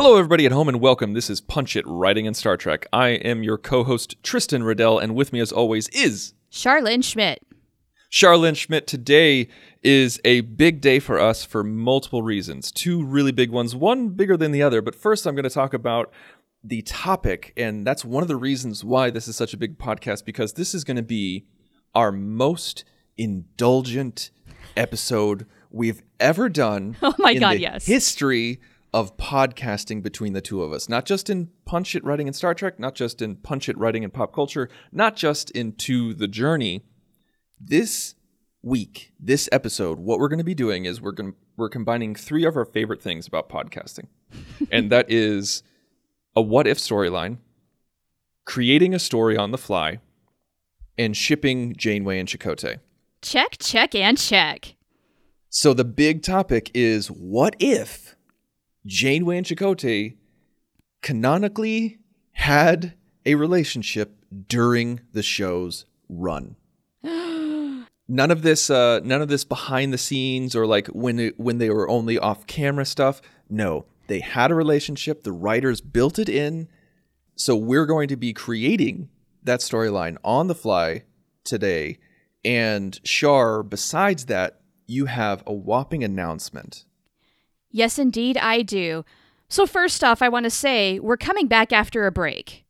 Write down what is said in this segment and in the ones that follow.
Hello, everybody at home, and welcome. This is Punch It Writing in Star Trek. I am your co host, Tristan Riddell, and with me, as always, is Charlene Schmidt. Charlene Schmidt. Today is a big day for us for multiple reasons. Two really big ones, one bigger than the other. But first, I'm going to talk about the topic, and that's one of the reasons why this is such a big podcast, because this is going to be our most indulgent episode we've ever done. Oh my in God, yes. History of podcasting between the two of us, not just in Punch It Writing in Star Trek, not just in Punch It Writing in pop culture, not just into the journey. This week, this episode, what we're going to be doing is we're going we're combining three of our favorite things about podcasting, and that is a what if storyline, creating a story on the fly, and shipping Janeway and Chakotay. Check, check, and check. So the big topic is what if Janeway and Chakotay canonically had a relationship during the show's run. none of this uh none of this behind the scenes or like when it, when they were only off camera stuff. No, they had a relationship. The writers built it in. So we're going to be creating that storyline on the fly today. And Shar, besides that, you have a whopping announcement. Yes, indeed, I do. So, first off, I want to say we're coming back after a break.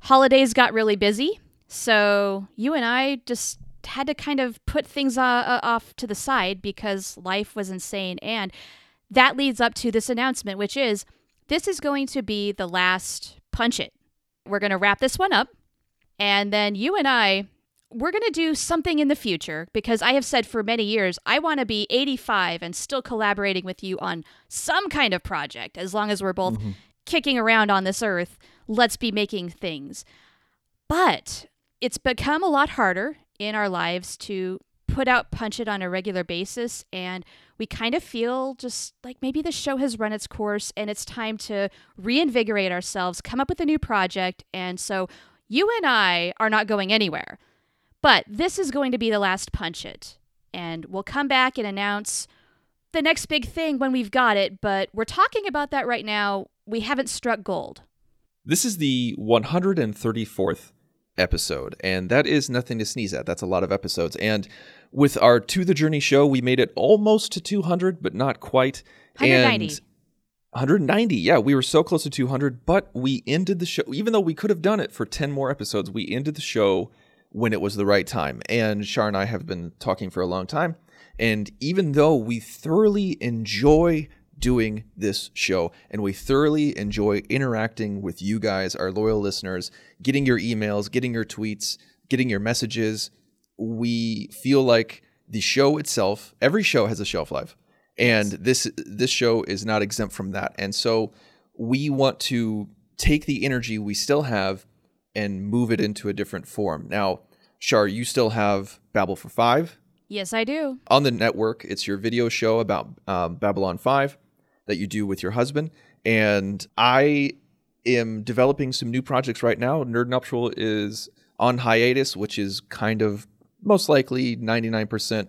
Holidays got really busy, so you and I just had to kind of put things uh, uh, off to the side because life was insane. And that leads up to this announcement, which is this is going to be the last Punch It. We're going to wrap this one up, and then you and I we're going to do something in the future because I have said for many years I want to be 85 and still collaborating with you on some kind of project as long as we're both mm-hmm. kicking around on this earth. Let's be making things. But it's become a lot harder in our lives to put out Punch It on a regular basis. And we kind of feel just like maybe the show has run its course and it's time to reinvigorate ourselves, come up with a new project. And so you and I are not going anywhere. But this is going to be the last Punch It. And we'll come back and announce the next big thing when we've got it. But we're talking about that right now. We haven't struck gold. This is the 134th episode, and that is nothing to sneeze at. That's a lot of episodes. And with our To the Journey show, we made it almost to 200, but not quite. 190. And 190. Yeah, we were so close to 200, but we ended the show, even though we could have done it for 10 more episodes, we ended the show when it was the right time. And Shar and I have been talking for a long time. And even though we thoroughly enjoy doing this show and we thoroughly enjoy interacting with you guys, our loyal listeners, getting your emails, getting your tweets, getting your messages, we feel like the show itself, every show has a shelf life. And this this show is not exempt from that. And so we want to take the energy we still have and move it into a different form. Now, Shar, you still have Babel for Five Yes, I do. on the network. It's your video show about um, Babylon 5 that you do with your husband. And I am developing some new projects right now. Nerd Nuptial is on hiatus, which is kind of most likely 99%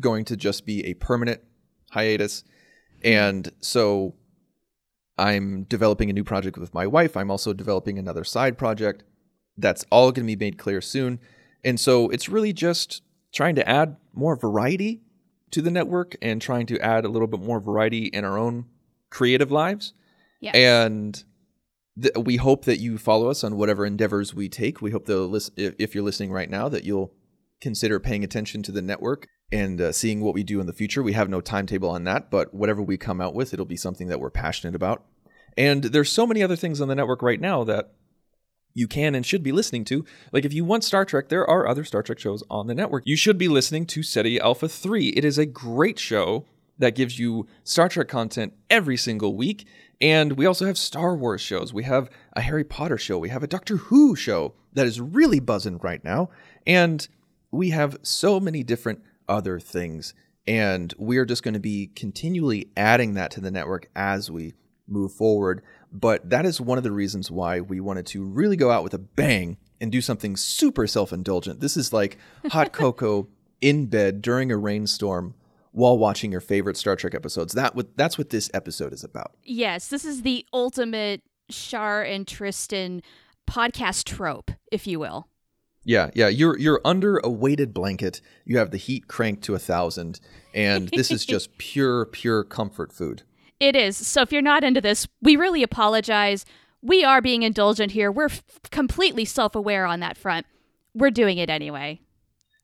going to just be a permanent hiatus. And so I'm developing a new project with my wife. I'm also developing another side project. That's all going to be made clear soon. And so it's really just trying to add more variety to the network and trying to add a little bit more variety in our own creative lives. Yes. And th- we hope that you follow us on whatever endeavors we take. We hope that if if you're listening right now that you'll consider paying attention to the network and uh, seeing what we do in the future. We have no timetable on that, but whatever we come out with, it'll be something that we're passionate about. And there's so many other things on the network right now that you can and should be listening to. Like if you want Star Trek, there are other Star Trek shows on the network. You should be listening to Ceti Alpha 3. It is a great show that gives you Star Trek content every single week. And we also have Star Wars shows. We have a Harry Potter show. We have a Doctor Who show that is really buzzing right now. And we have so many different other things. And we are just going to be continually adding that to the network as we move forward. But that is one of the reasons why we wanted to really go out with a bang and do something super self indulgent. This is like hot cocoa in bed during a rainstorm while watching your favorite Star Trek episodes. That what that's what this episode is about. Yes, this is the ultimate Shar and Tristan podcast trope, if you will. Yeah, yeah. You're you're under a weighted blanket. You have the heat cranked to a thousand, and this is just pure, pure comfort food. It is. So if you're not into this, we really apologize. We are being indulgent here. We're f- completely self aware on that front. We're doing it anyway.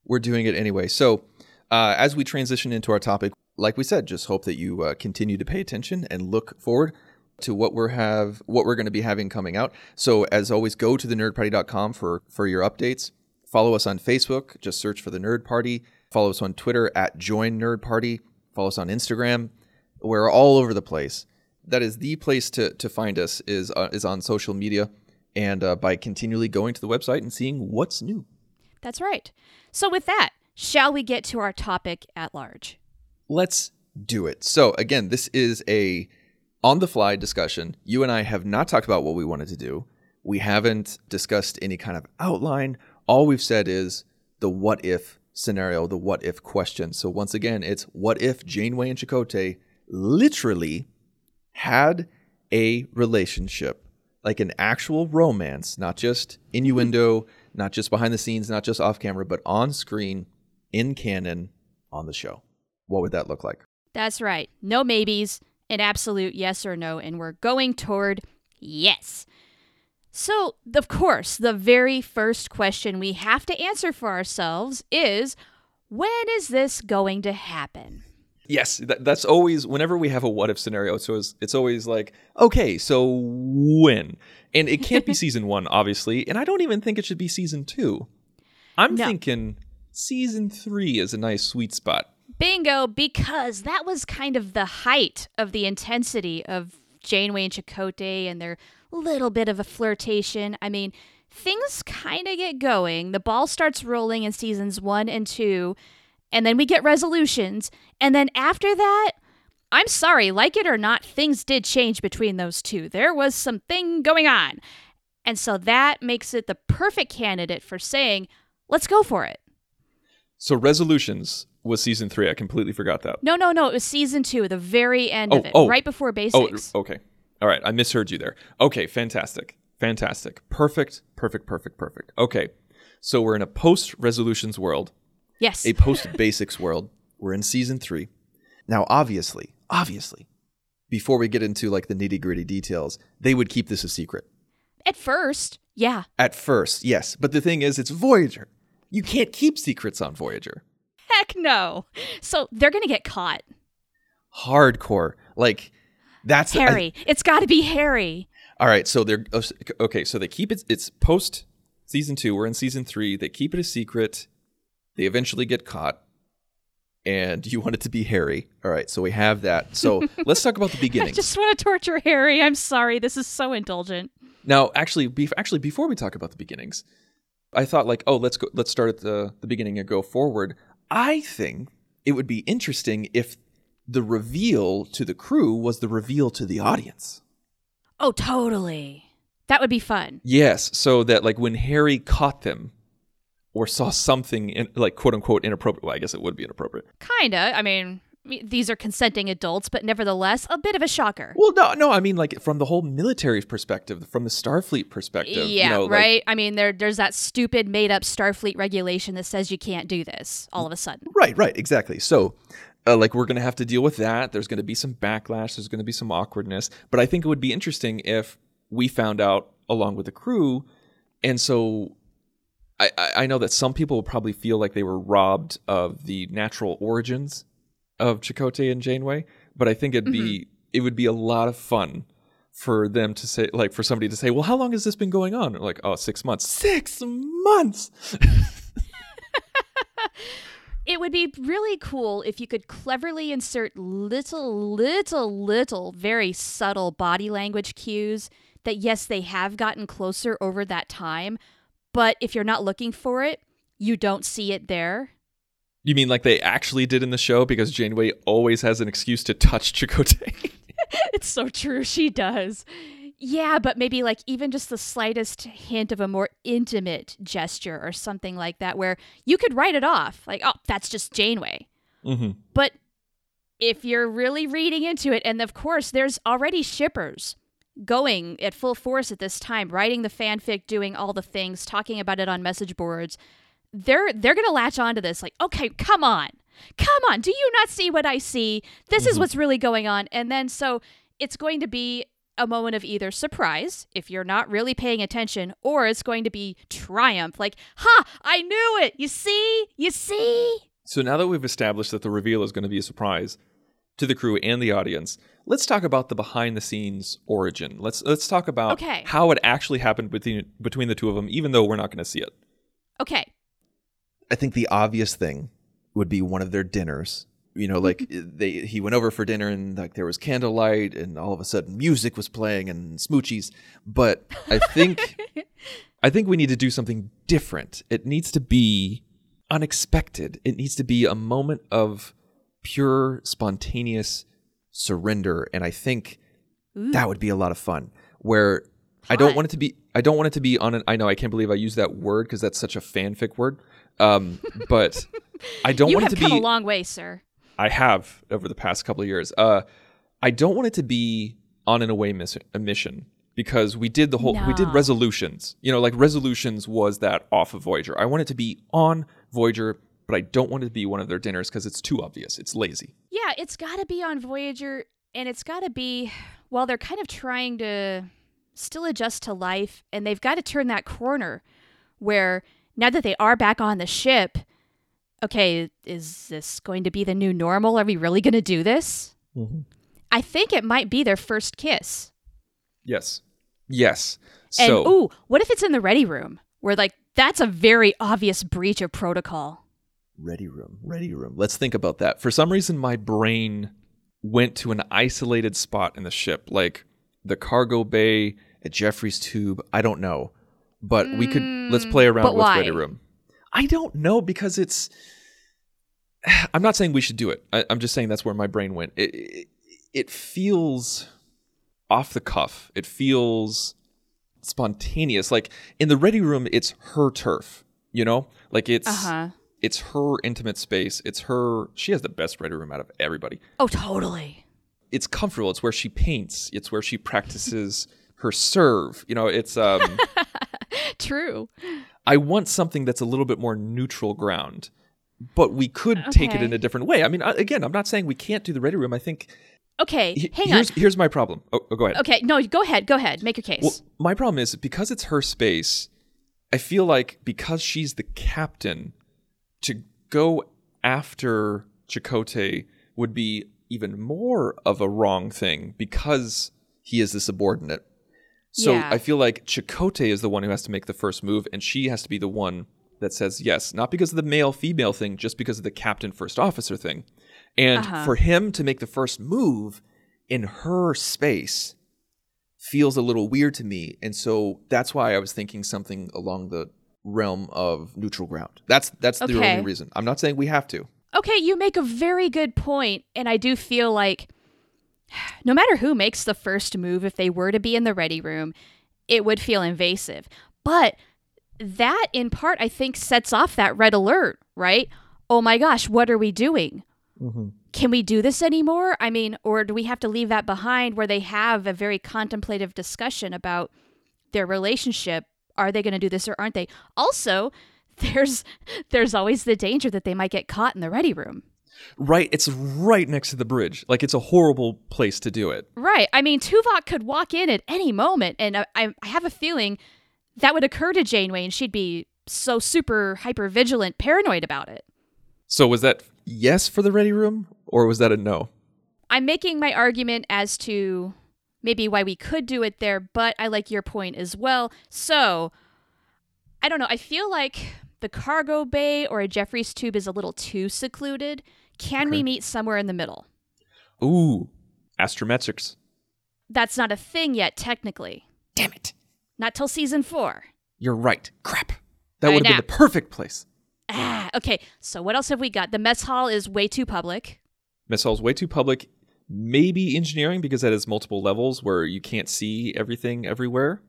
We're doing it anyway. So uh, as we transition into our topic, like we said, just hope that you uh, continue to pay attention and look forward to what we're have what we're going to be having coming out. So as always, go to the nerdparty.com for for your updates. Follow us on Facebook. Just search for the Nerd Party. Follow us on Twitter at Join Nerd Party. Follow us on Instagram. We're all over the place. That is the place to to find us is uh, is on social media, and uh, by continually going to the website and seeing what's new. That's right. So with that, shall we get to our topic at large? Let's do it. So again, this is a on the fly discussion. You and I have not talked about what we wanted to do. We haven't discussed any kind of outline. All we've said is the what if scenario, the what if question. So once again, it's what if Janeway and Chakotay literally had a relationship, like an actual romance, not just innuendo, not just behind the scenes, not just off camera, but on screen, in canon, on the show. What would that look like? That's right. No maybes, an absolute yes or no, and we're going toward yes. So, of course, the very first question we have to answer for ourselves is when is this going to happen? Yes, that, that's always whenever we have a what if scenario. So it's, it's always like, okay, so when? And it can't be season one, obviously, and I don't even think it should be season two. I'm No. thinking season three is a nice sweet spot. Bingo, because that was kind of the height of the intensity of Janeway and Chakotay and their little bit of a flirtation. I mean, things kind of get going. The ball starts rolling in seasons one and two, and then we get resolutions. And then after that, I'm sorry, like it or not, things did change between those two. There was something going on. And so that makes it the perfect candidate for saying, let's go for it. So resolutions was season three. I completely forgot that. No, no, no. It was season two, the very end oh, of Oh, it, oh. right before basics. Oh, basics. okay. All right. I misheard you there. Okay. Fantastic. Fantastic. Perfect. Perfect. Perfect. Perfect. Okay. So we're in a post resolutions world. yes. a post basics world. We're in season three. Now, obviously, obviously, before we get into like the nitty gritty details, they would keep this a secret. At first, yeah. At first, yes. But the thing is, it's Voyager. You can't keep secrets on Voyager. Heck no. So they're going to get caught. Hardcore. Like, that's I- Harry. it's got to be Harry. all right. So they're oh, okay. So they keep it, it's post season two. We're in season three. They keep it a secret. They eventually get caught. And you want it to be Harry. All right. So we have that. So let's talk about the beginning. I just want to torture Harry. I'm sorry. This is so indulgent. Now, actually, be- actually, before we talk about the beginnings, I thought like, oh, let's go, let's start at the the beginning and go forward. I think it would be interesting if the reveal to the crew was the reveal to the audience. Oh, totally. That would be fun. Yes, so that like when Harry caught them or saw something in, like quote unquote inappropriate. Well, I guess it would be inappropriate. Kinda. I mean, these are consenting adults, but nevertheless, a bit of a shocker. Well, no, no, I mean like from the whole military perspective, from the Starfleet perspective. yeah, you know, like- right. I mean, there there's that stupid made up Starfleet regulation that says you can't do this all of a sudden. Right, right, exactly. So, uh, like, we're going to have to deal with that. There's going to be some backlash. There's going to be some awkwardness. But I think it would be interesting if we found out along with the crew. And so, I I know that some people will probably feel like they were robbed of the natural origins of Chakotay and Janeway. But I think it'd be mm-hmm. it would be a lot of fun for them to say, like, for somebody to say, "Well, how long has this been going on?" Like, "Oh, six months." Six months. It would be really cool if you could cleverly insert little, little, little, very subtle body language cues that, yes, they have gotten closer over that time, but if you're not looking for it, you don't see it there. You mean like they actually did in the show because Janeway always has an excuse to touch Chakotay? it's so true. She does. Yeah, but maybe like even just the slightest hint of a more intimate gesture or something like that, where you could write it off, like, oh, that's just Janeway. mm-hmm. But if you're really reading into it, and of course, there's already shippers going at full force at this time, writing the fanfic, doing all the things, talking about it on message boards. They're they're gonna latch onto this, like, okay, come on, come on, do you not see what I see? This is mm-hmm. what's really going on, and then so it's going to be a moment of either surprise if you're not really paying attention, or it's going to be triumph, like, ha, I knew it. You see, you see. So now that we've established that the reveal is going to be a surprise to the crew and the audience, let's talk about the behind the scenes origin. Let's let's talk about Okay. how it actually happened between between the two of them, even though we're not going to see it. Okay, I think the obvious thing would be one of their dinners. You know, like mm-hmm. they he went over for dinner and like there was candlelight and all of a sudden music was playing and smoochies. But I think I think we need to do something different. It needs to be unexpected. It needs to be a moment of pure spontaneous surrender and I think that would be a lot of fun where I don't want it to be I don't want it to be on an I know I can't believe I used that word because that's such a fanfic word. Um, but I don't want it to be a long way, sir. I have over the past couple of years. Uh, I don't want it to be on an away miss- a mission because we did the whole we did resolutions. You know, like resolutions was that off of Voyager. I want it to be on Voyager, but I don't want it to be one of their dinners because it's too obvious. It's lazy. Yeah, it's got to be on Voyager, and it's got to be while they're kind of trying to still adjust to life, and they've got to turn that corner where now that they are back on the ship, okay, is this going to be the new normal? Are we really going to do this? Mm-hmm. I think it might be their first kiss. Yes. Yes. And So ooh, what if it's in the ready room where like that's a very obvious breach of protocol? ready room, ready room. Let's think about that. For some reason, my brain went to an isolated spot in the ship, like the cargo bay at Jefferies tube. I don't know, but we could let's play around Mm, with why? ready room. I don't know because it's. I'm not saying we should do it. I, I'm just saying that's where my brain went. It, it it feels off the cuff. It feels spontaneous. Like in the ready room, it's her turf. You know, like it's Uh-huh. it's her intimate space. It's her. She has the best ready room out of everybody. Oh, totally. It's comfortable. It's where she paints. It's where she practices her serve. You know, it's um. True. I want something that's a little bit more neutral ground, but we could take it in a different way. I mean, again, I'm not saying we can't do the ready room. I think Okay, hang here's on. here's my problem. Oh, oh, go ahead. Okay, no, go ahead. Go ahead. Make your case. Well, my problem is because it's her space, I feel like because she's the captain, to go after Chakotay would be even more of a wrong thing because he is the subordinate. So Yeah. I feel like Chakotay is the one who has to make the first move, and she has to be the one that says yes, not because of the male female thing, just because of the captain first officer thing. And Uh-huh. for him to make the first move in her space feels a little weird to me. And so that's why I was thinking something along the realm of neutral ground. That's that's the only reason. I'm not saying we have to. Okay, you make a very good point, and I do feel like no matter who makes the first move, if they were to be in the ready room, it would feel invasive. But that, in part, I think sets off that red alert, right? Oh my gosh, what are we doing? Mm-hmm. Can we do this anymore? I mean, or do we have to leave that behind where they have a very contemplative discussion about their relationship? Are they going to do this or aren't they? Also, there's there's always the danger that they might get caught in the ready room. Right, it's right next to the bridge. Like it's a horrible place to do it. Right. I mean, Tuvok could walk in at any moment, and I, I I have a feeling that would occur to Janeway, and she'd be so super hyper vigilant, paranoid about it. So was that yes for the ready room or was that a no? I'm making my argument as to maybe why we could do it there, but I like your point as well. So, I don't know. I feel like the the cargo bay or a Jefferies tube is a little too secluded, can we meet somewhere in the middle? Ooh, astrometrics. That's not a thing yet, technically. Damn it. Not till season four. You're right. Crap. That would have been the perfect place. Ah, okay. So what else have we got? The mess hall is way too public. Mess hall is way too public. Maybe engineering because that has multiple levels where you can't see everything everywhere.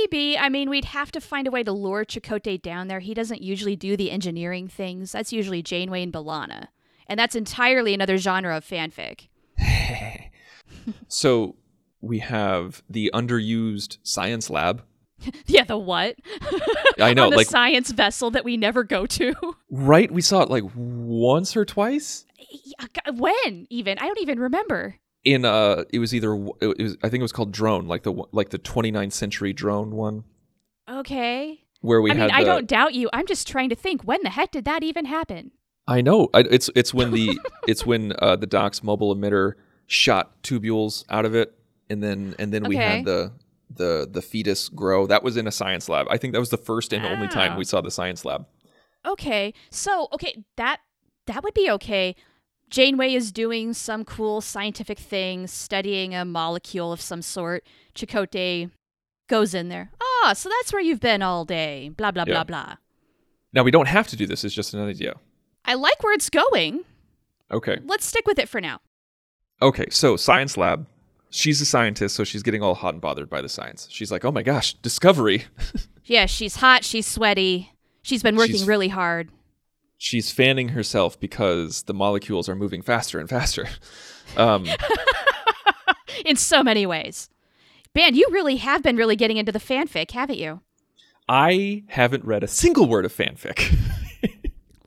Maybe. I mean, we'd have to find a way to lure Chakotay down there. He doesn't usually do the engineering things. That's usually Janeway and B'Elanna. And that's entirely another genre of fanfic. So we have the underused science lab. Yeah, the what? I know, the like science vessel that we never go to. right. We saw it like once or twice. Uh, when even? I don't even remember. In uh, it was either it was I think it was called drone, like the like the 29th century drone one, Okay. where we I mean, had. I don't doubt you. I'm just trying to think when the heck did that even happen? I know. I, it's it's when the it's when uh, the doc's mobile emitter shot tubules out of it, and then and then we had the the the fetus grow. That was in a science lab. I think that was the first and only time Ah. we saw the science lab. Okay. So, okay, that that would be okay. Janeway is doing some cool scientific thing, studying a molecule of some sort. Chakotay goes in there. Ah, so that's where you've been all day. Blah blah Yeah. blah blah. Now we don't have to do this. It's just an idea. I like where it's going. Okay. Let's stick with it for now. Okay. So science lab. She's a scientist, so she's getting all hot and bothered by the science. She's like, "Oh my gosh, discovery!" Yeah, she's hot, she's sweaty. She's been working She's- really hard. She's fanning herself because the molecules are moving faster and faster. Um, In so many ways. Man, you really have been really getting into the fanfic, haven't you? I haven't read a single word of fanfic.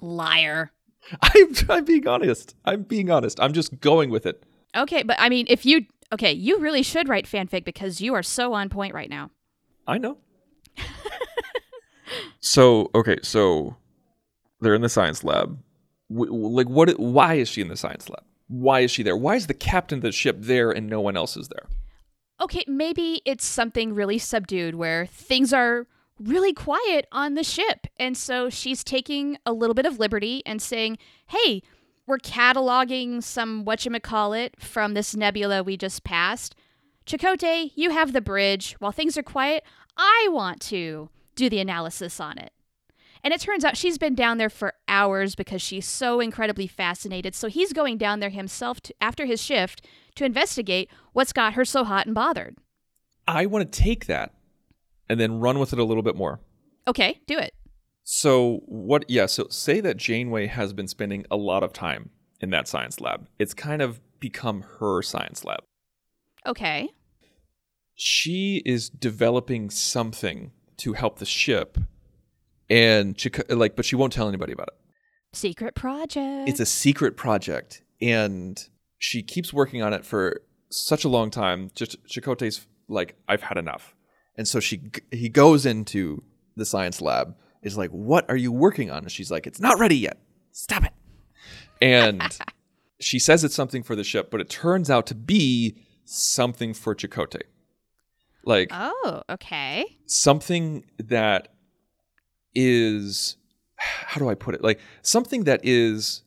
Liar. I'm, I'm being honest. I'm being honest. I'm just going with it. Okay, but I mean, if you okay, you really should write fanfic because you are so on point right now. I know. so okay, so they're in the science lab. Like, what? Why is she in the science lab? Why is she there? Why is the captain of the ship there and no one else is there? Okay, maybe it's something really subdued where things are really quiet on the ship. And so she's taking a little bit of liberty and saying, hey, we're cataloging some whatchamacallit from this nebula we just passed. Chakotay, you have the bridge. While things are quiet, I want to do the analysis on it. And it turns out she's been down there for hours because she's so incredibly fascinated. So he's going down there himself to, after his shift to investigate what's got her so hot and bothered. I want to take that and then run with it a little bit more. Okay, do it. So what? Yeah. So say that Janeway has been spending a lot of time in that science lab. It's kind of become her science lab. Okay. She is developing something to help the ship, and Chica- like, but she won't tell anybody about it. Secret project. It's a secret project, and she keeps working on it for such a long time. Just Chakotay's like, I've had enough, and so she he goes into the science lab. Is like, what are you working on? And she's like, it's not ready yet. Stop it. And she says it's something for the ship, but it turns out to be something for Chakotay. Like Oh, okay. something that is how do I put it? Like something that is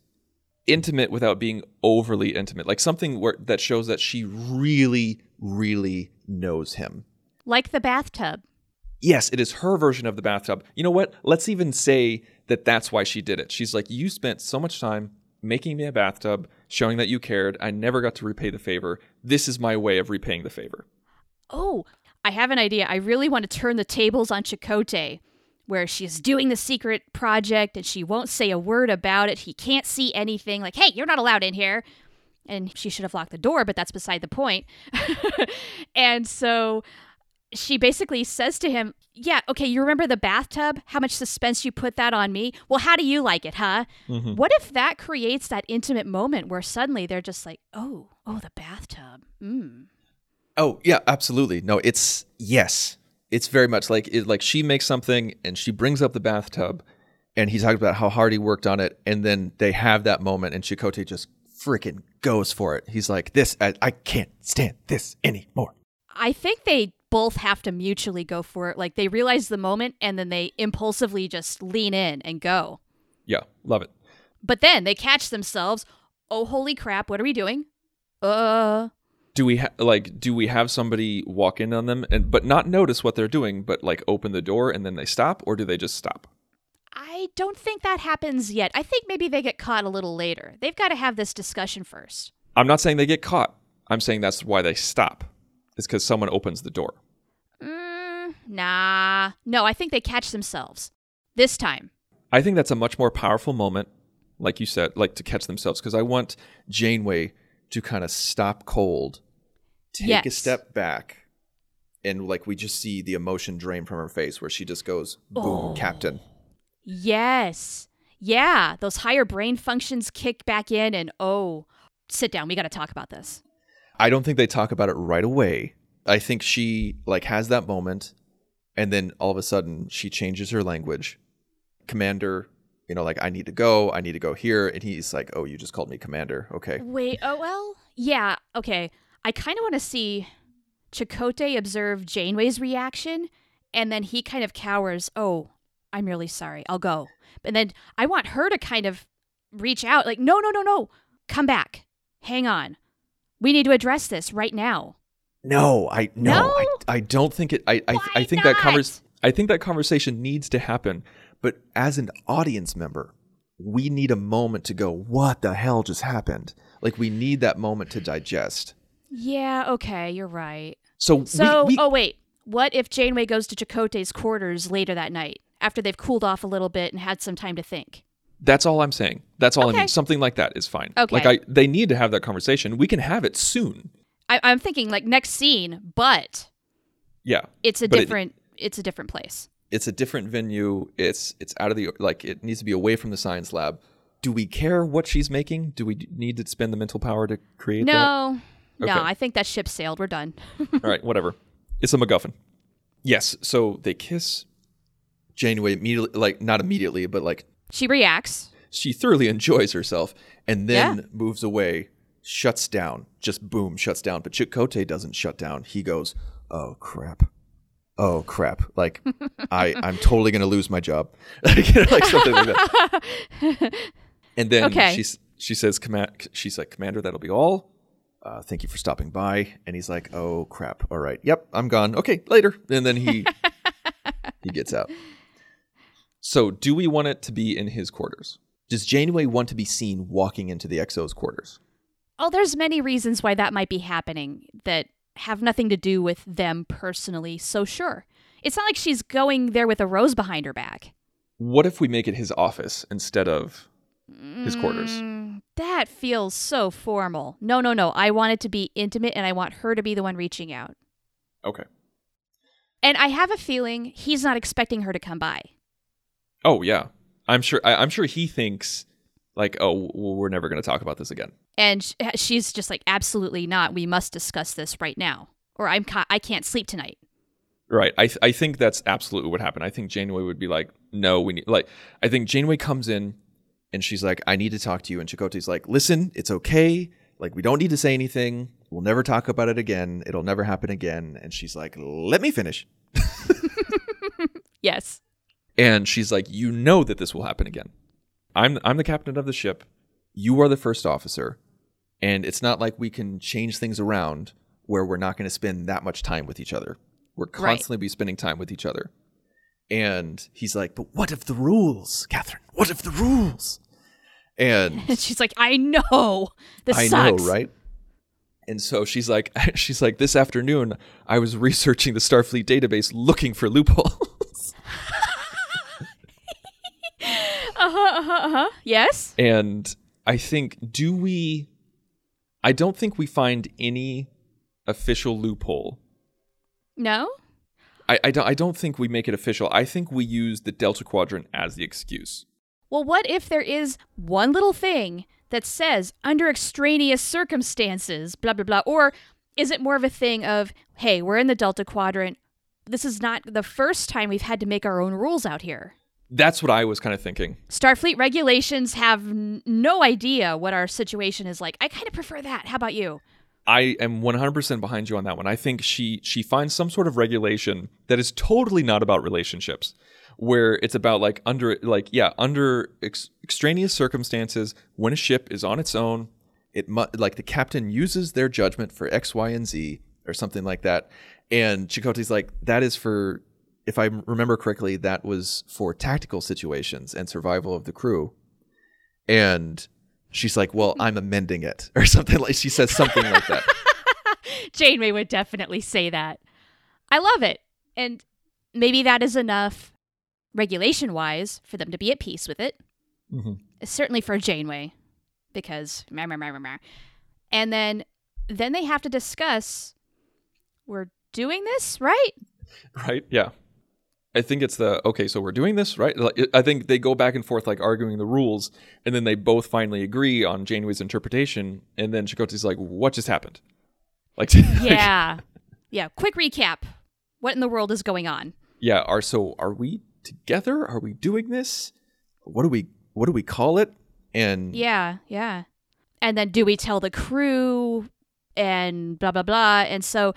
intimate without being overly intimate. Like something where that shows that she really really knows him. Like the bathtub. Yes, it is her version of the bathtub. You know what? Let's even say that that's why she did it. She's like, "You spent so much time making me a bathtub, showing that you cared. I never got to repay the favor. This is my way of repaying the favor." Oh, I have an idea. I really want to turn the tables on Chakotay, where she's doing the secret project and she won't say a word about it. He can't see anything. Like, hey, you're not allowed in here. And she should have locked the door, but that's beside the point. and so she basically says to him, Yeah, okay, you remember the bathtub? How much suspense you put that on me? Well, how do you like it, huh? What if that creates that intimate moment where suddenly they're just like, Oh, oh, the bathtub. Mm. Oh yeah, absolutely. No, it's yes. It's very much like it, like she makes something and she brings up the bathtub, and he talks about how hard he worked on it, and then they have that moment, and Chakotay just freaking goes for it. He's like, "This, I, I can't stand this anymore." I think they both have to mutually go for it. Like they realize the moment and then they impulsively just lean in and go. Yeah, love it. But then they catch themselves. Oh, holy crap! What are we doing? Uh, Do we ha- like do we have somebody walk in on them and but not notice what they're doing, but like open the door and then they stop, or do they just stop? I don't think that happens yet. I think maybe they get caught a little later. They've got to have this discussion first. I'm not saying they get caught. I'm saying that's why they stop. It's because someone opens the door. Mm, nah. No, I think they catch themselves. This time. I think that's a much more powerful moment, like you said, like to catch themselves. Because I want Janeway to kind of stop cold, take a step back, and like we just see the emotion drain from her face, where she just goes, "Boom, Oh. Captain." Yes. Yeah, those higher brain functions kick back in and oh, sit down. We got to talk about this. I don't think they talk about it right away. I think she like has that moment, and then all of a sudden she changes her language. Commander, you know, like I need to go. I need to go here, and he's like, "Oh, you just called me commander. Okay." Wait, oh well. Yeah, okay. I kind of want to see Chakotay observe Janeway's reaction and then he kind of cowers. Oh, I'm really sorry. I'll go. And then I want her to kind of reach out like, "No, no, no, no. Come back. Hang on. We need to address this right now." No, I no, No? I, I don't think it. I I, I think that not? convers. I think that conversation needs to happen. But as an audience member, we need a moment to go. What the hell just happened? Like we need that moment to digest. Yeah, okay, you're right. So So, we, we, oh wait, what if Janeway goes to Chakotay's quarters later that night after they've cooled off a little bit and had some time to think? that's all I'm saying. That's all I mean. Something like that is fine. Okay. Like I, they need to have that conversation. We can have it soon. I, I'm thinking like next scene, but Yeah. it's a But it- different it's a different place. it's a different venue. It's it's out of the like it needs to be away from the science lab. Do we care what she's making? Do we need to spend the mental power to create that? No, no, Okay. I think that ship sailed. We're done. All right, whatever. It's a MacGuffin. Yes. So they kiss. Janeway immediately, like not immediately, but like she reacts. she thoroughly enjoys herself, and then Yeah. moves away, shuts down, just boom, shuts down. But Chakotay doesn't shut down. He goes, "Oh crap." Oh crap! Like I, I'm totally gonna lose my job, like, you know, like something like that. And then Okay. she's she says, "Command." She's like, "Commander, that'll be all. Uh, thank you for stopping by." And he's like, "Oh crap! All right, yep, I'm gone. Okay, later." And then he he gets out. So, do we want it to be in his quarters? Does Janeway want to be seen walking into the XO's quarters? Oh, there's many reasons why that might be happening that have nothing to do with them personally. So sure, it's not like she's going there with a rose behind her back. What if we make it his office instead of his quarters? Mm, that feels so formal. No, no, no. I want it to be intimate, and I want her to be the one reaching out. Okay. And I have a feeling he's not expecting her to come by. Oh yeah, I'm sure. I, I'm sure he thinks like, oh, we're never going to talk about this again. And sh- she's just like, absolutely not. We must discuss this right now, or I'm ca- I can't sleep tonight. Right. I th- I think that's absolutely what happened. I think Janeway would be like, no, we need like. I think Janeway comes in, and she's like, I need to talk to you, and Chakotay's like, listen, it's okay. Like we don't need to say anything. We'll never talk about it again. It'll never happen again. And she's like, let me finish. Yes. And she's like, "You know that this will happen again. I'm I'm the captain of the ship. You are the first officer, and it's not like we can change things around where we're not going to spend that much time with each other. We're Right. constantly be spending time with each other." And he's like, "But what of the rules, Kathryn? What of the rules?" And she's like, I know. This I sucks. know, right? And so she's like, she's like, this afternoon I was researching the Starfleet database looking for loopholes. Uh huh. Uh huh. Uh-huh. Yes. And I think, do we? I don't think we find any official loophole. No. I, I, don't, I don't think we make it official. I think we use the Delta Quadrant as the excuse. Well, what if there is one little thing that says under extraneous circumstances, blah, blah, blah? Or is it more of a thing of, hey, we're in the Delta Quadrant. This is not the first time we've had to make our own rules out here. That's what I was kind of thinking. Starfleet regulations have n- no idea what our situation is like. I kind of prefer that. How about you? I am 100% behind you on that one. I think she she finds some sort of regulation that is totally not about relationships, where it's about like under like yeah under ex- extraneous circumstances when a ship is on its own, it mu- like the captain uses their judgment for X, Y, and Z or something like that, and Chakotay's like that is for if I remember correctly that was for tactical situations and survival of the crew, and she's like, well hmm. I'm amending it or something like she says something like that. Janeway would definitely say that. I love it. And maybe that is enough regulation wise for them to be at peace with it. Mhm. Certainly for Janeway, because meh, meh, meh. and then then they have to discuss we're doing this, right? right yeah i think it's the okay so we're doing this right Like, i think they go back and forth like arguing the rules and then they both finally agree on janeway's interpretation and then chakotay's like what just happened like Yeah. yeah, quick recap. What in the world is going on? yeah are so are we together are we doing this what do we what do we call it and Yeah, yeah. And then do we tell the crew and blah blah blah. And so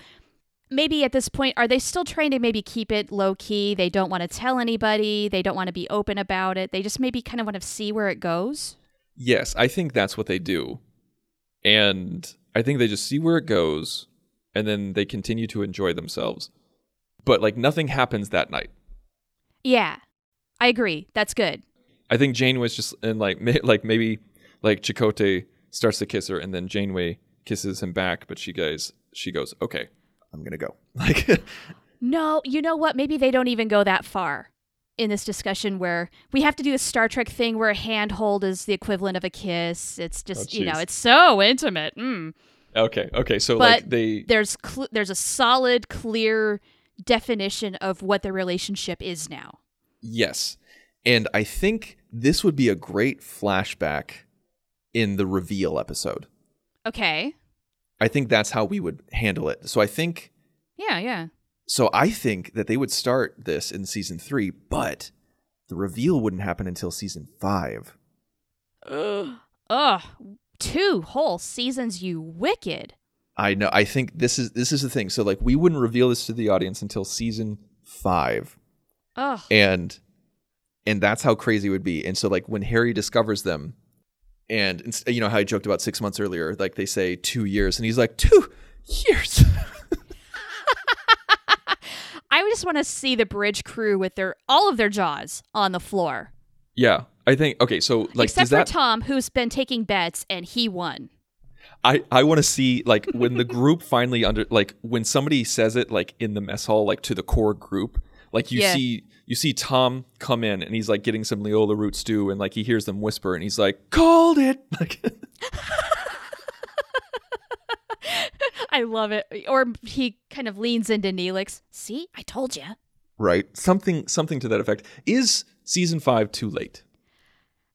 maybe at this point are they still trying to maybe keep it low key? They don't want to tell anybody, they don't want to be open about it. They just maybe kind of want to see where it goes. yes i think that's what they do and i think they just see where it goes and then they continue to enjoy themselves but like nothing happens that night Yeah. I agree. That's good. I think Janeway's just and like may, like maybe like Chakotay starts to kiss her and then Janeway kisses him back, but she goes she goes okay, I'm gonna go. Like No, you know what? Maybe they don't even go that far in this discussion where we have to do a Star Trek thing where a handhold is the equivalent of a kiss. It's just, Oh, you know, it's so intimate. Mm. okay, okay, so But like they There's cl- there's a solid, clear definition of what the relationship is now. yes, and I think this would be a great flashback in the reveal episode. Okay. I think that's how we would handle it. So I think Yeah, yeah. so I think that they would start this in season three, but the reveal wouldn't happen until season five. Ugh. Ugh. Two whole seasons, you wicked. I know. I think this is this is the thing. So like we wouldn't reveal this to the audience until season five, Ugh. and and that's how crazy it would be. And so like when Harry discovers them, and ins- you know how I joked about six months earlier, like they say two years, and he's like two years. I just want to see the bridge crew with their all of their jaws on the floor. yeah, I think. Okay, so like Except for that? Tom, who's been taking bets and he won. I I want to see like when the group finally under like when somebody says it like in the mess hall like to the core group like you Yeah. see you see Tom come in and he's like getting some Leola root stew and like he hears them whisper and he's like called it like I love it. Or he kind of leans into Neelix. See, I told you. right something something to that effect is season 5 too late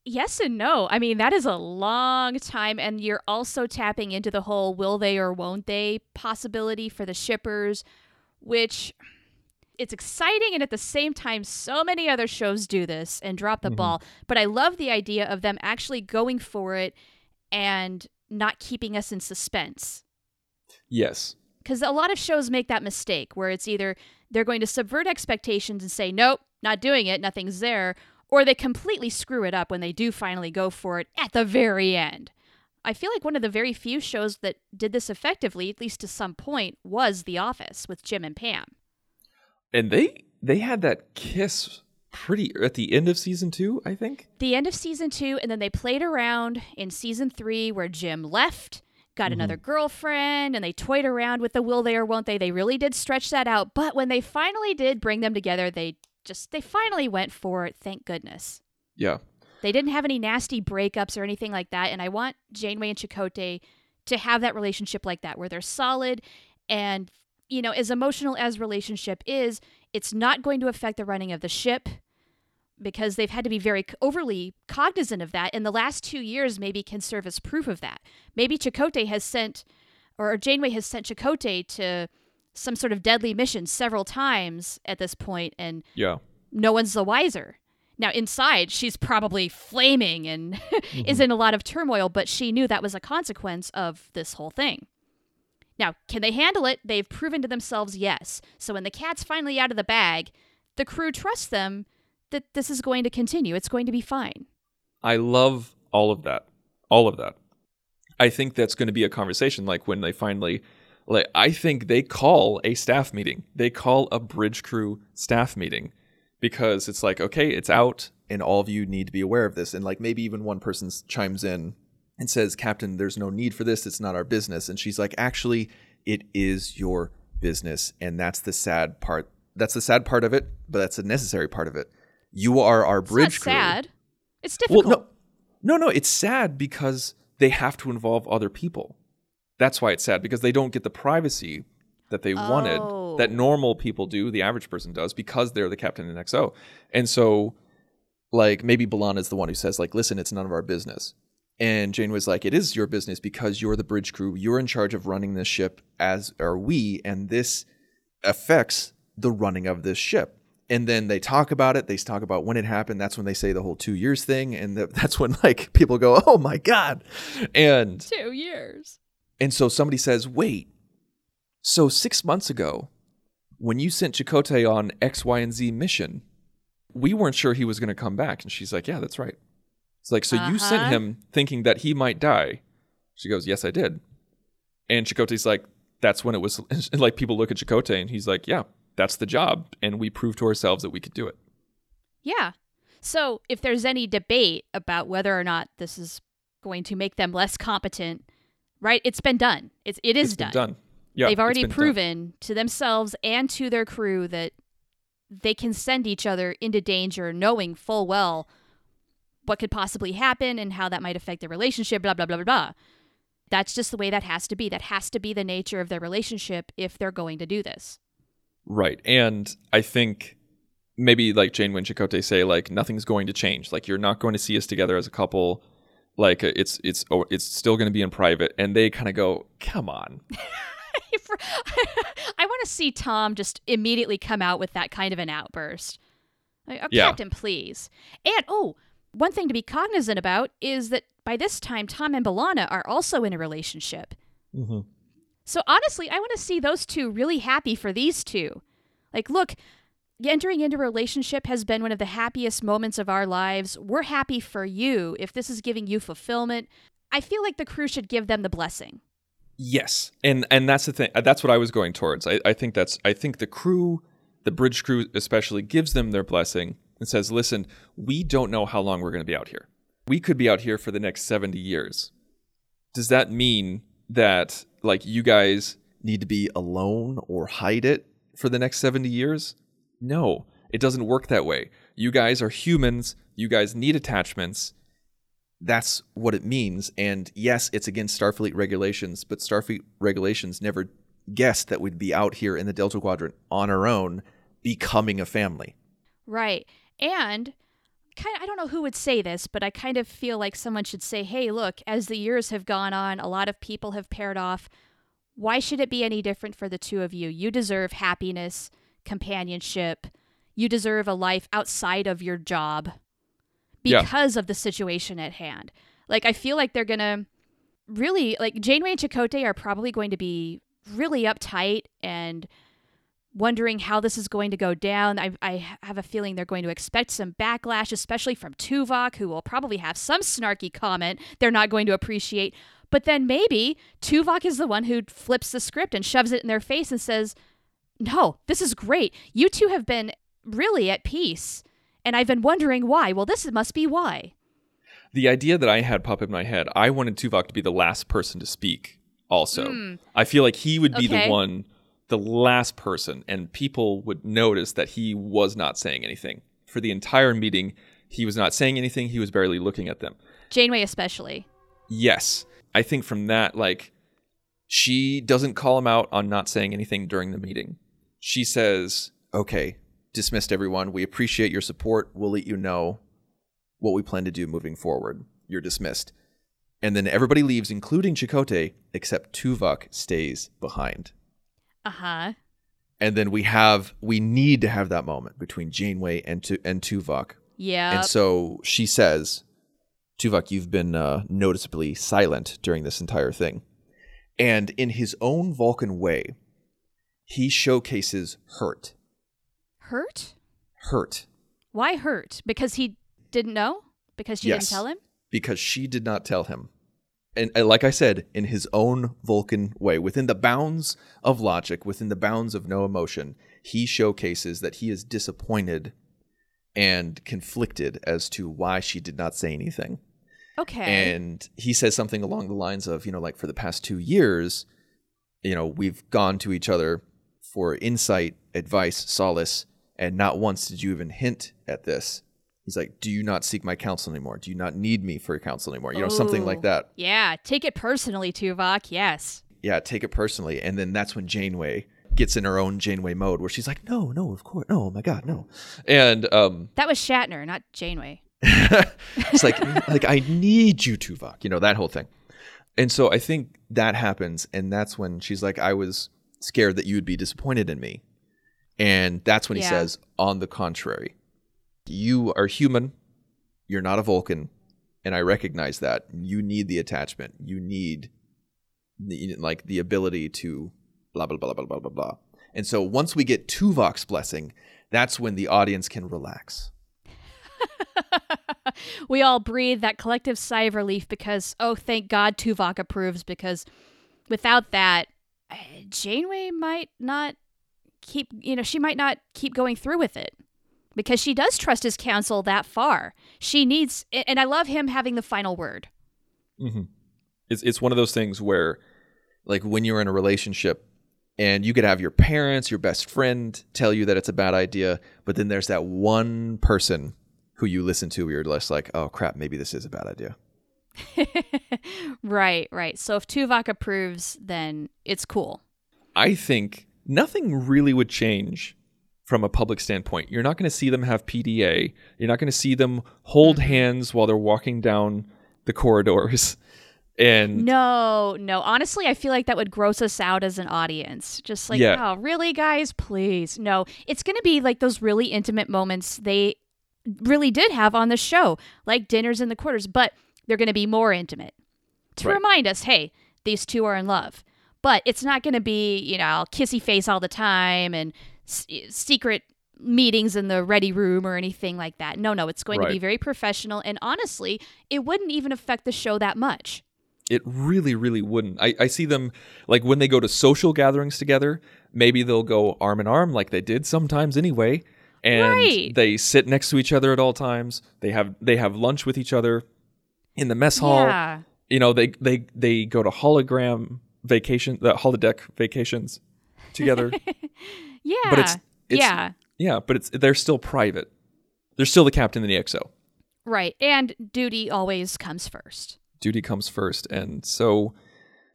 Yes and no. I mean, that is a long time, and you're also tapping into the whole will they or won't they possibility for the shippers, which it's exciting, and at the same time, so many other shows do this and drop the mm-hmm. ball. But I love the idea of them actually going for it and not keeping us in suspense. yes because a lot of shows make that mistake where it's either they're going to subvert expectations and say nope not doing it nothing's there or they completely screw it up when they do finally go for it at the very end. I feel like one of the very few shows that did this effectively at least to some point was the office with jim and pam. And they they had that kiss pretty at the end of season 2 I think? The end of season two and then they played around in season three where jim left got mm-hmm. another girlfriend and they toyed around with the will they or won't they. They really did stretch that out. But when they finally did bring them together they just they finally went for it thank goodness. Yeah. They didn't have any nasty breakups or anything like that and i want janeway and Chakotay to have that relationship like that where they're solid and you know as emotional as relationship is it's not going to affect the running of the ship because they've had to be very overly cognizant of that and the last two years maybe can serve as proof of that. Maybe Chakotay has sent or janeway has sent Chakotay to some sort of deadly mission several times at this point and yeah no one's the wiser. Now, inside, she's probably flaming and is mm-hmm. in a lot of turmoil, but she knew that was a consequence of this whole thing. Now, can they handle it? They've proven to themselves yes. So when the cat's finally out of the bag, the crew trusts them that this is going to continue. It's going to be fine. I love all of that. All of that. I think that's going to be a conversation like when they finally like I think they call a staff meeting. They call a bridge crew staff meeting because it's like okay, it's out and all of you need to be aware of this and like maybe even one person chimes in and says, "Captain, there's no need for this. It's not our business." And she's like, "Actually, it is your business." And that's the sad part. That's the sad part of it, but that's a necessary part of it. You are our It's bridge not crew. sad. It's Well, difficult. no, no, no. It's sad because they have to involve other people. That's why it's sad because they don't get the privacy that they Oh. wanted, that oh. normal people do, the average person does, because they're the captain in XO. And so, like, maybe B'Elanna is the one who says, like, listen, it's none of our business. And Jane was like, it is your business because you're the bridge crew. You're in charge of running this ship, as are we. And this affects the running of this ship. And then they talk about it. They talk about when it happened. That's when they say the whole two years thing. And that's when, like, people go, oh my God. And Two years. And so somebody says, wait, so six months ago, when you sent Chakotay on X, Y, and Z mission, we weren't sure he was going to come back. And she's like, yeah, that's right. It's like, so you sent Uh-huh. him thinking that he might die. She goes, yes, I did. And Chakotay's like, that's when it was. And like people look at Chakotay and he's like, yeah, that's the job. And we proved to ourselves that we could do it. Yeah. So if there's any debate about whether or not this is going to make them less competent, right? It's been done. It's it is It's done. done. Yeah, They've already been done. proven to themselves and to their crew that they can send each other into danger knowing full well what could possibly happen and how that might affect their relationship, blah, blah, blah, blah, blah. That's just the way that has to be. That has to be the nature of their relationship if they're going to do this. Right. And I think maybe like Jane Chakotay say, like, nothing's going to change. Like, you're not going to see us together as a couple. Like, uh, it's it's oh, it's still going to be in private. And they kind of go, come on. I want to see Tom just immediately come out with that kind of an outburst. Like, oh, Yeah. Captain, please. And oh, one thing to be cognizant about is that by this time, Tom and B'Elanna are also in a relationship. Mm-hmm. So honestly, I want to see those two really happy for these two. Like, look, entering into a relationship has been one of the happiest moments of our lives. We're happy for you if this is giving you fulfillment. I feel like the crew should give them the blessing. Yes. And and that's the thing. uh, That's what I was going towards. I, I think that's I think the crew, the bridge crew especially, gives them their blessing and says, listen, we don't know how long we're going to be out here. We could be out here for the next 70 years. Does that mean that like you guys need to be alone or hide it for the next 70 years? No, it doesn't work that way. You guys are humans. You guys need attachments. That's what it means. And yes, it's against Starfleet regulations, but Starfleet regulations never guessed that we'd be out here in the Delta Quadrant on our own, becoming a family. Right. And kind of, I don't know who would say this, but I kind of feel like someone should say, "Hey, look, as the years have gone on, a lot of people have paired off. Why should it be any different for the two of you? You deserve happiness, companionship. You deserve a life outside of your job Yeah. because of the situation at hand." Like I feel like they're going to really like Janeway and Chakotay are probably going to be really uptight and wondering how this is going to go down. I, I have a feeling they're going to expect some backlash, especially from Tuvok, who will probably have some snarky comment they're not going to appreciate. But then maybe Tuvok is the one who flips the script and shoves it in their face and says, No, this is great. You two have been really at peace. And I've been wondering why. Well, this must be why. The idea that I had pop in my head, I wanted Tuvok to be the last person to speak also. Hmm. I feel like he would be. Okay. the one, the last person, and people would notice that he was not saying anything. For the entire meeting, he was not saying anything, he was barely looking at them. Janeway, especially. Yes. I think from that, like, she doesn't call him out on not saying anything during the meeting. She says, okay, dismissed everyone. We appreciate your support. We'll let you know what we plan to do moving forward. You're dismissed. And then everybody leaves, including Chakotay, except Tuvok stays behind. Uh huh. And then we have, we need to have that moment between Janeway and, tu- and Tuvok Yeah. and so she says, Tuvok, you've been uh, noticeably silent during this entire thing. And in his own Vulcan way, he showcases hurt. Hurt? Hurt. Why hurt? Because he didn't know? Because she Yes. didn't tell him? because she did not tell him. And uh, like I said, in his own Vulcan way, within the bounds of logic, within the bounds of no emotion, he showcases that he is disappointed and conflicted as to why she did not say anything. Okay. And he says something along the lines of, you know, like for the past two years, you know, we've gone to each other for insight, advice, solace, and not once did you even hint at this. He's like, Do you not seek my counsel anymore? Do you not need me for your counsel anymore? You know, something like that. Yeah, take it personally, Tuvok. Yes. Yeah, take it personally. And then that's when Janeway gets in her own Janeway mode where she's like, No, no, of course. No, oh my God, no. And um That was Shatner, not Janeway. it's like like I need you, Tuvok. You know that whole thing. And so I think that happens, and that's when she's like, I was scared that you would be disappointed in me, and that's when he Yeah. says, on the contrary, you are human, you're not a Vulcan, and I recognize that you need the attachment, you need the, like the ability to blah blah blah blah blah blah blah. And so once we get Tuvok's blessing, that's when the audience can relax. we all breathe that collective sigh of relief because, oh, thank God Tuvok approves, because without that, Janeway might not keep, you know, she might not keep going through with it because she does trust his counsel that far. She needs, and I love him having the final word. Mm-hmm. It's it's one of those things where, like, when you're in a relationship, and you could have your parents, your best friend tell you that it's a bad idea, but then there's that one person who you listen to, where you're just like, oh crap, maybe this is a bad idea. right, right. So if Tuvok approves, then it's cool. I think nothing really would change from a public standpoint. You're not going to see them have PDA. You're not going to see them hold mm-hmm. hands while they're walking down the corridors. And No, no. Honestly, I feel like that would gross us out as an audience. Just like, Yeah. oh, really, guys? Please. No, it's going to be like those really intimate moments they really did have on the show, like dinners in the quarters, but they're going to be more intimate to Right. remind us, hey, these two are in love. But it's not going to be, you know, kissy face all the time and s- eh, secret meetings in the ready room or anything like that. No, no, it's going to be very professional. And honestly, it wouldn't even affect the show that much. It really, really wouldn't. I, I see them like when they go to social gatherings together, maybe they'll go arm in arm like they did sometimes anyway. And Right. they sit next to each other at all times. They have they have lunch with each other in the mess hall. Yeah. You know, they they they go to hologram vacation the holodeck vacations together. Yeah. But it's- it's- yeah. yeah, but it's they're still private. They're still the captain in the XO. Right. And duty always comes first. Duty comes first. And so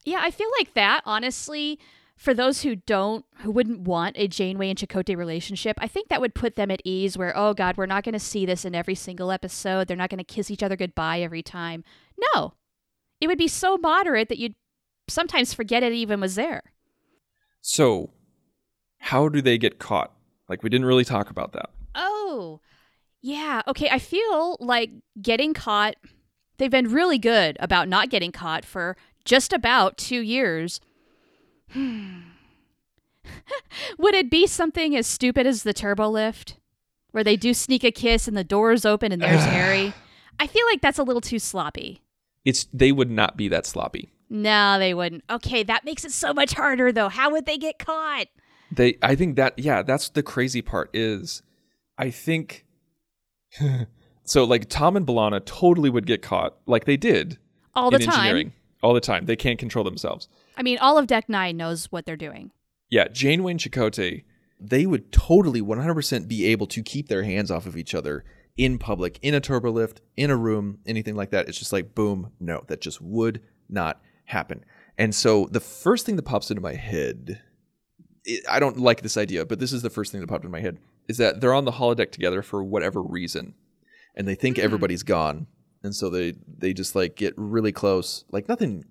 Yeah, I feel like that, honestly, for those who don't, who wouldn't want a Janeway and Chakotay relationship, I think that would put them at ease where, oh God, we're not going to see this in every single episode. They're not going to kiss each other goodbye every time. No. It would be so moderate that you'd sometimes forget it even was there. so how do they get caught? Like we didn't really talk about that. Oh, yeah. Okay. I feel like getting caught, they've been really good about not getting caught for just about two years. Would it be something as stupid as the turbo lift, where they do sneak a kiss and the doors open and there's Harry? I feel like that's a little too sloppy. It's they would not be that sloppy. No, they wouldn't. Okay, that makes it so much harder, though. How would they get caught? They I think that yeah, that's the crazy part is I think so like Tom and B'Elanna totally would get caught like they did All the time. All the time. They can't control themselves. I mean, all of Deck Nine knows what they're doing. Yeah, Janeway and Chakotay, they would totally 100% be able to keep their hands off of each other in public, in a turbo lift, in a room, anything like that. It's just like, boom, no, that just would not happen. And so the first thing that pops into my head, it, I don't like this idea, but this is the first thing that popped in my head, is that they're on the holodeck together for whatever reason. And they think hmm. everybody's gone. And so they they just like get really close. Like nothing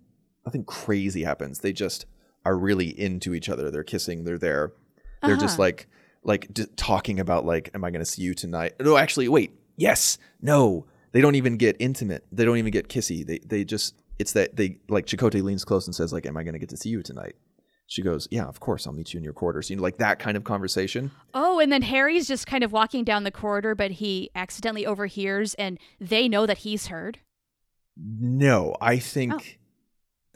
nothing crazy happens. They just are really into each other. They're kissing, they're there. They're just Uh-huh. like like d- talking about like am I going to see you tonight? No, actually wait. Yes. No. They don't even get intimate. They don't even get kissy. They they just it's that they like Chakotay leans close and says like, "Am I going to get to see you tonight?" She goes, "Yeah, of course. I'll meet you in your quarters." You know, like that kind of conversation. Oh, and then Harry's just kind of walking down the corridor, but he accidentally overhears, and they know that he's heard. No, I think Oh.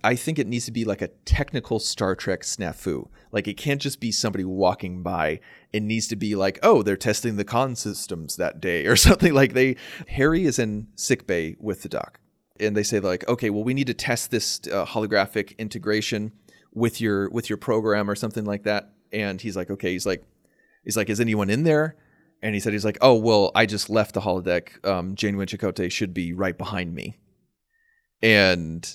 I think it needs to be like a technical Star Trek snafu. Like it can't just be somebody walking by. It needs to be like, oh, they're testing the con systems that day or something like they Harry is in sickbay with the doc. And they say like, okay, well we need to test this uh, holographic integration with your with your program or something like that. And he's like, okay, he's like he's like, is anyone in there? And he said, he's like, oh, well, I just left the holodeck. Um, Janeway Chakotay should be right behind me. And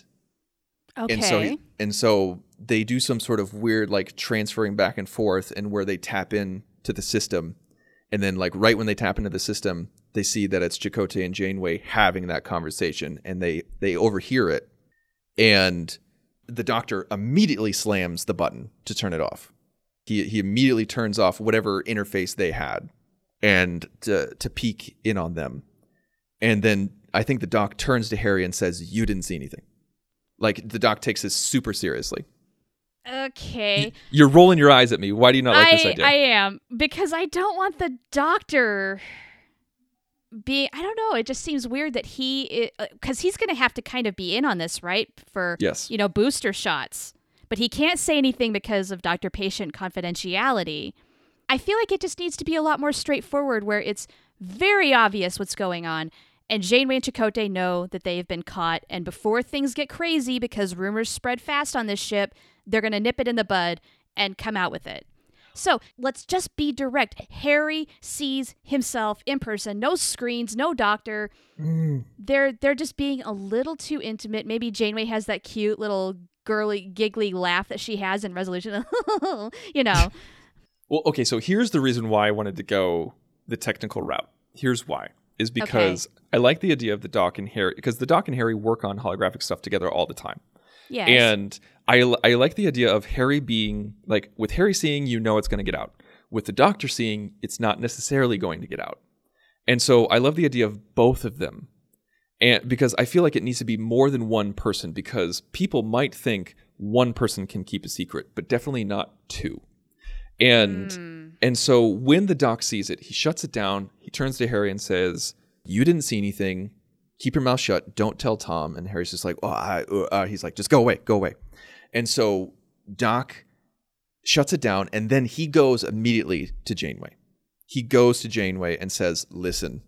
Okay. and so and so they do some sort of weird like transferring back and forth and where they tap in to the system. And then like right when they tap into the system they see that it's Chakotay and Janeway having that conversation and they they overhear it. And the doctor immediately slams the button to turn it off. He he immediately turns off whatever interface they had and to to peek in on them. And then I think the doc turns to Harry and says you didn't see anything like the doc takes this super seriously. okay. You're rolling your eyes at me. Why do you not like I, this idea? I am because I don't want the doctor being. I don't know. It just seems weird that he because uh, he's going to have to kind of be in on this, right? For Yes. you know, booster shots, but he can't say anything because of doctor patient confidentiality. I feel like it just needs to be a lot more straightforward, where it's very obvious what's going on. And Janeway and Chakotay know that they have been caught. And before things get crazy, because rumors spread fast on this ship, they're going to nip it in the bud and come out with it. So let's just be direct. Harry sees himself in person, no screens, no doctor. Mm. They're they're just being a little too intimate. Maybe Janeway has that cute little girly giggly laugh that she has in Resolution. you know. well, okay, so here's the reason why I wanted to go the technical route. Here's why. Is because I like the idea of the Doc and Harry because the Doc and Harry work on holographic stuff together all the time. Yes. And I, I like the idea of Harry being like with Harry seeing you know it's going to get out. With the doctor seeing it's not necessarily going to get out. And so I love the idea of both of them. And because I feel like it needs to be more than one person because people might think one person can keep a secret, but definitely not two. And hmm. And so when the doc sees it, he shuts it down. He turns to Harry and says, "You didn't see anything. Keep your mouth shut. Don't tell Tom." And Harry's just like, "Oh, I, uh, uh," he's like, "Just go away, go away." And so Doc shuts it down, and then he goes immediately to Janeway. He goes to Janeway and says, "Listen,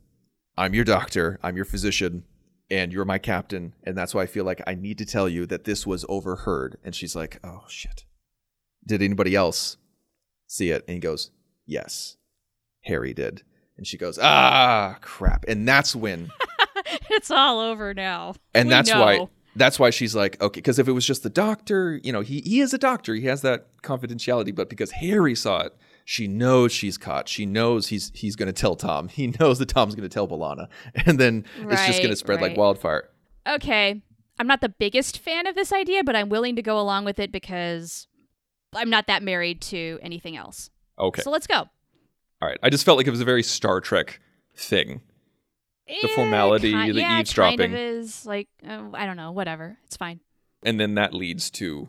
I'm your doctor. I'm your physician." And you're my captain, and that's why I feel like I need to tell you that this was overheard. And she's like, "Oh shit! Did anybody else see it?" And he goes, Yes, Harry did. And she goes, Ah, crap. And that's when, it's all over now. and We that's why that's why she's like, okay, because if it was just the doctor, you know, he, he is a doctor, he has that confidentiality, but because Harry saw it, she knows she's caught. She knows he's he's going to tell Tom. He knows that Tom's going to tell B'Elanna, and then it's just going to Right, spread like wildfire. Okay. I'm not the biggest fan of this idea, but I'm willing to go along with it because I'm not that married to anything else. Okay, So let's go. all right. I just felt like it was a very Star Trek thing. The formality, ki- the yeah, Kind eavesdropping. of is like uh, I don't know, whatever. It's fine. and then that leads to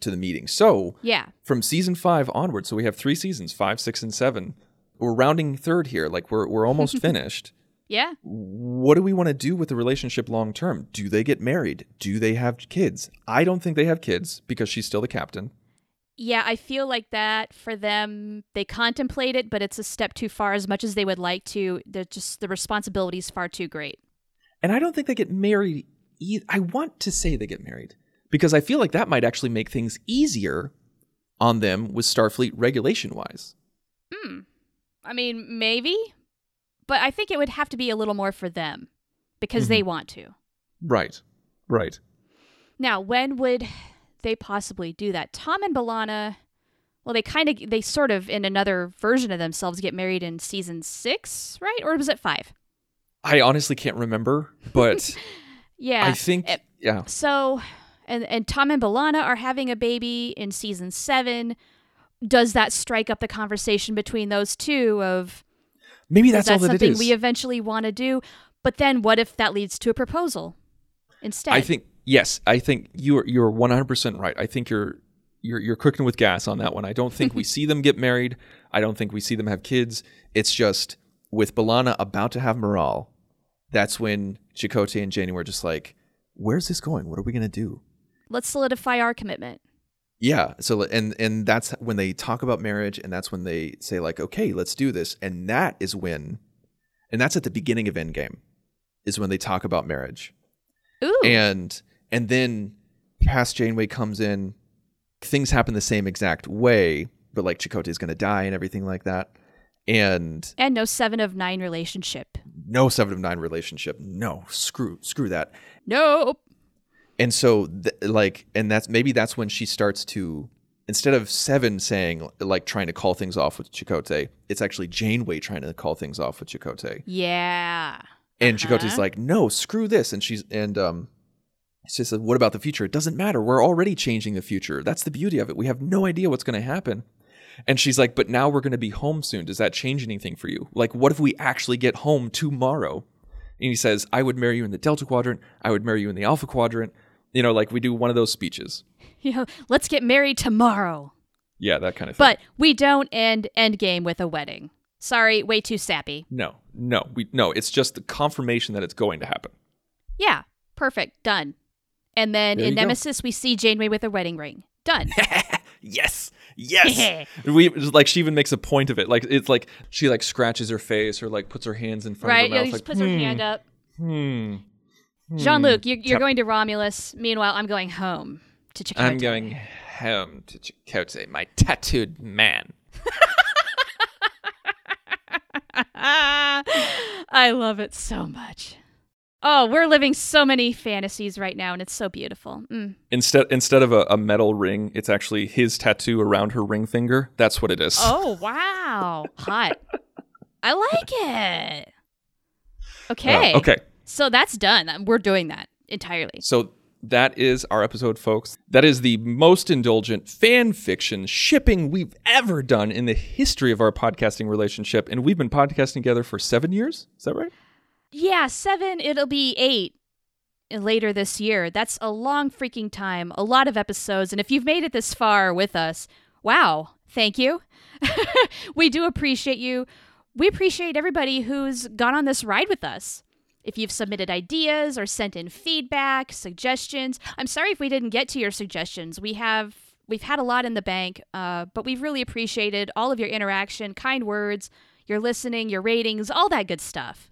to the meeting. So Yeah. from season five onward, so we have three seasons, five, six, and seven. We're rounding third here, like we're we're almost finished. Yeah. What do we want to do with the relationship long term? Do they get married? Do they have kids? I don't think they have kids because she's still the captain. Yeah, I feel like that for them, they contemplate it, but it's a step too far as much as they would like to. They're just the responsibility is far too great. And I don't think they get married. E- I want to say they get married because I feel like that might actually make things easier on them with Starfleet regulation wise. Hmm. I mean, maybe, but I think it would have to be a little more for them because they want to. Right. Right. Now, when would they possibly do that? Tom and B'Elanna, well, they kind of, they sort of, in another version of themselves, get married in season six, right? Or was it five? I honestly can't remember, but Yeah. I think It- yeah. So, and and Tom and B'Elanna are having a baby in season seven. Does that strike up the conversation between those two of Maybe is that's that all that it something is. we eventually want to do? But then, what if that leads to a proposal instead? I think Yes, I think you're you're 100% right. I think you're you're you're cooking with gas on that one. I don't think we see them get married. I don't think we see them have kids. It's just with B'Elanna about to have Miral, that's when Chakotay and Janeway were just like, "Where's this going? What are we gonna do?" Let's solidify our commitment. Yeah. So and and that's when they talk about marriage, and that's when they say like, "Okay, let's do this," and that is when, and that's at the beginning of Endgame, is when they talk about marriage Ooh. and and then past Janeway comes in. Things happen the same exact way, but like Chakotay is going to die and everything like that. And and no seven of nine relationship. no seven of nine relationship. No, screw screw that. Nope. And so th- like and that's maybe that's when she starts to instead of Seven saying like trying to call things off with Chakotay, it's actually Janeway trying to call things off with Chakotay. Yeah. And Uh-huh. Chakotay's like, no, screw this. And she's and um she says, What about the future? It doesn't matter. We're already changing the future. That's the beauty of it. We have no idea what's gonna happen. And she's like, But now we're gonna be home soon. Does that change anything for you? Like, what if we actually get home tomorrow? And he says, I would marry you in the Delta Quadrant, I would marry you in the Alpha Quadrant. You know, like we do one of those speeches. You know, let's get married tomorrow. Yeah, that kind of thing. But we don't end Endgame with a wedding. Sorry, way too sappy. no, no, we no, it's just the confirmation that it's going to happen. Yeah, perfect. Done. And then There in you go. Nemesis, we see Janeway with a wedding ring. Done. yes yes we like she even makes a point of it like it's like she like scratches her face or like puts her hands in front right? of her Yeah, mouth she like, puts her hand up. hmm Jean Luc, you're, you're going to Romulus. Meanwhile, I'm going home to Chakotay. i'm going home to chakotay my tattooed man I love it so much. Oh, we're living so many fantasies right now, and it's so beautiful. Mm. instead instead of a, a metal ring it's actually his tattoo around her ring finger that's what it is Oh, wow. Hot. I like it. Okay. Uh, okay So that's done. We're doing that entirely. So that is our episode, folks. That is the most indulgent fan fiction shipping we've ever done in the history of our podcasting relationship. And we've been podcasting together for seven years. Is that right? Yeah, seven, it'll be eight later this year. That's a long freaking time, a lot of episodes. And if you've made it this far with us, wow, thank you. we do appreciate you. We appreciate everybody who's gone on this ride with us. If you've submitted ideas or sent in feedback, suggestions, I'm sorry if we didn't get to your suggestions. We have we've had a lot in the bank, uh, but we've really appreciated all of your interaction, kind words, your listening, your ratings, all that good stuff.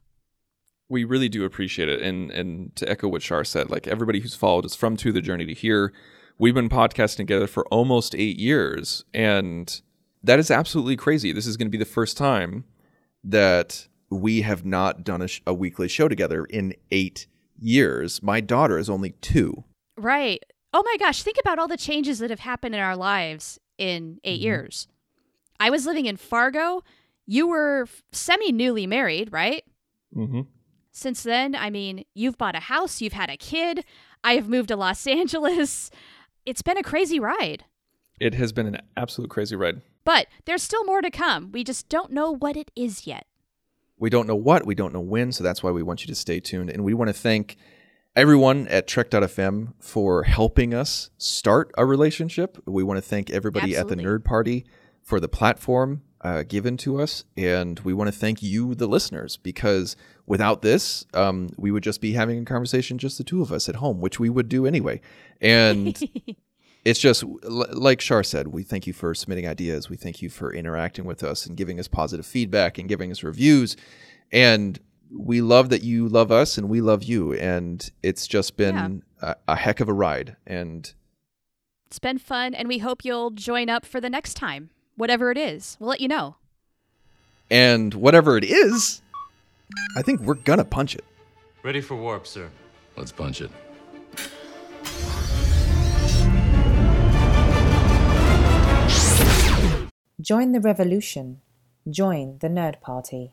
We really do appreciate it. And and to echo what Shar said, like everybody who's followed us from To the Journey to Here, we've been podcasting together for almost eight years. And that is absolutely crazy. This is going to be the first time that we have not done a, sh- a weekly show together in eight years. My daughter is only two. Right. Oh my gosh, think about all the changes that have happened in our lives in 8 years. I was living in Fargo. You were semi newly married, right? Mm-hmm. Since then, I mean, you've bought a house, you've had a kid. I have moved to Los Angeles. It's been a crazy ride. It has been an absolute crazy ride. But there's still more to come. We just don't know what it is yet. We don't know what, we don't know when, so that's why we want you to stay tuned. And we want to thank everyone at Trek.fm for helping us start a relationship. We want to thank everybody at the Nerd Party for the platform uh, given to us. And we want to thank you, the listeners, because without this, um, we would just be having a conversation, just the two of us at home, which we would do anyway. And it's just l- like Shar said, we thank you for submitting ideas. We thank you for interacting with us and giving us positive feedback and giving us reviews. And we love that you love us and we love you. And it's just been a, a heck of a ride. And It's been fun, and we hope you'll join up for the next time, whatever it is. We'll let you know. and whatever it is, I think we're gonna punch it. Ready for warp, sir. Let's punch it. Join the revolution. Join the Nerd Party.